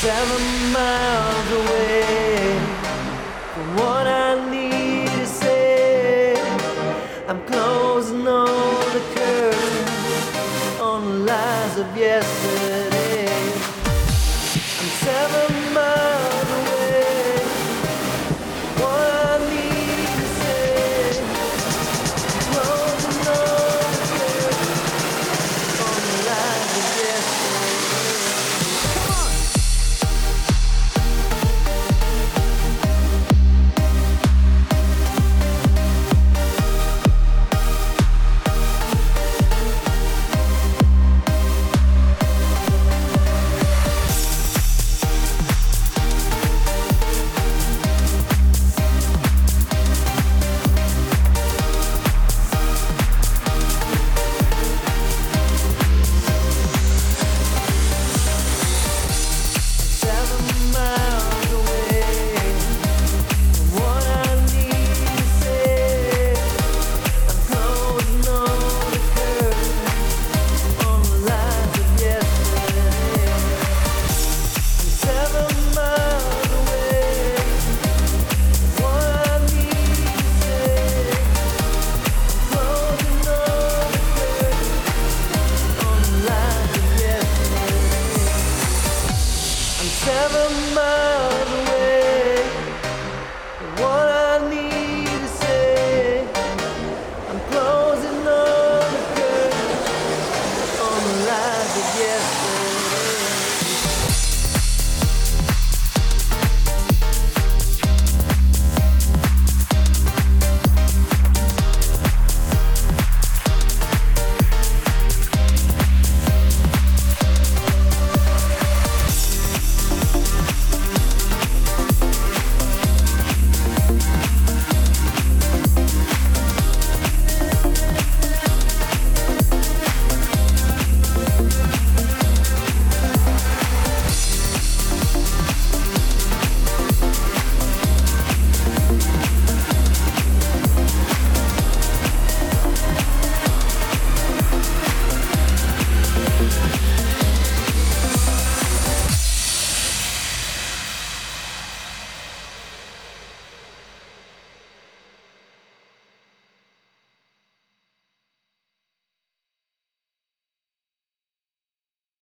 seven miles away from what I need to say. I'm closing all the curtains on the lies of yesterday. I'm seven miles. seven miles away.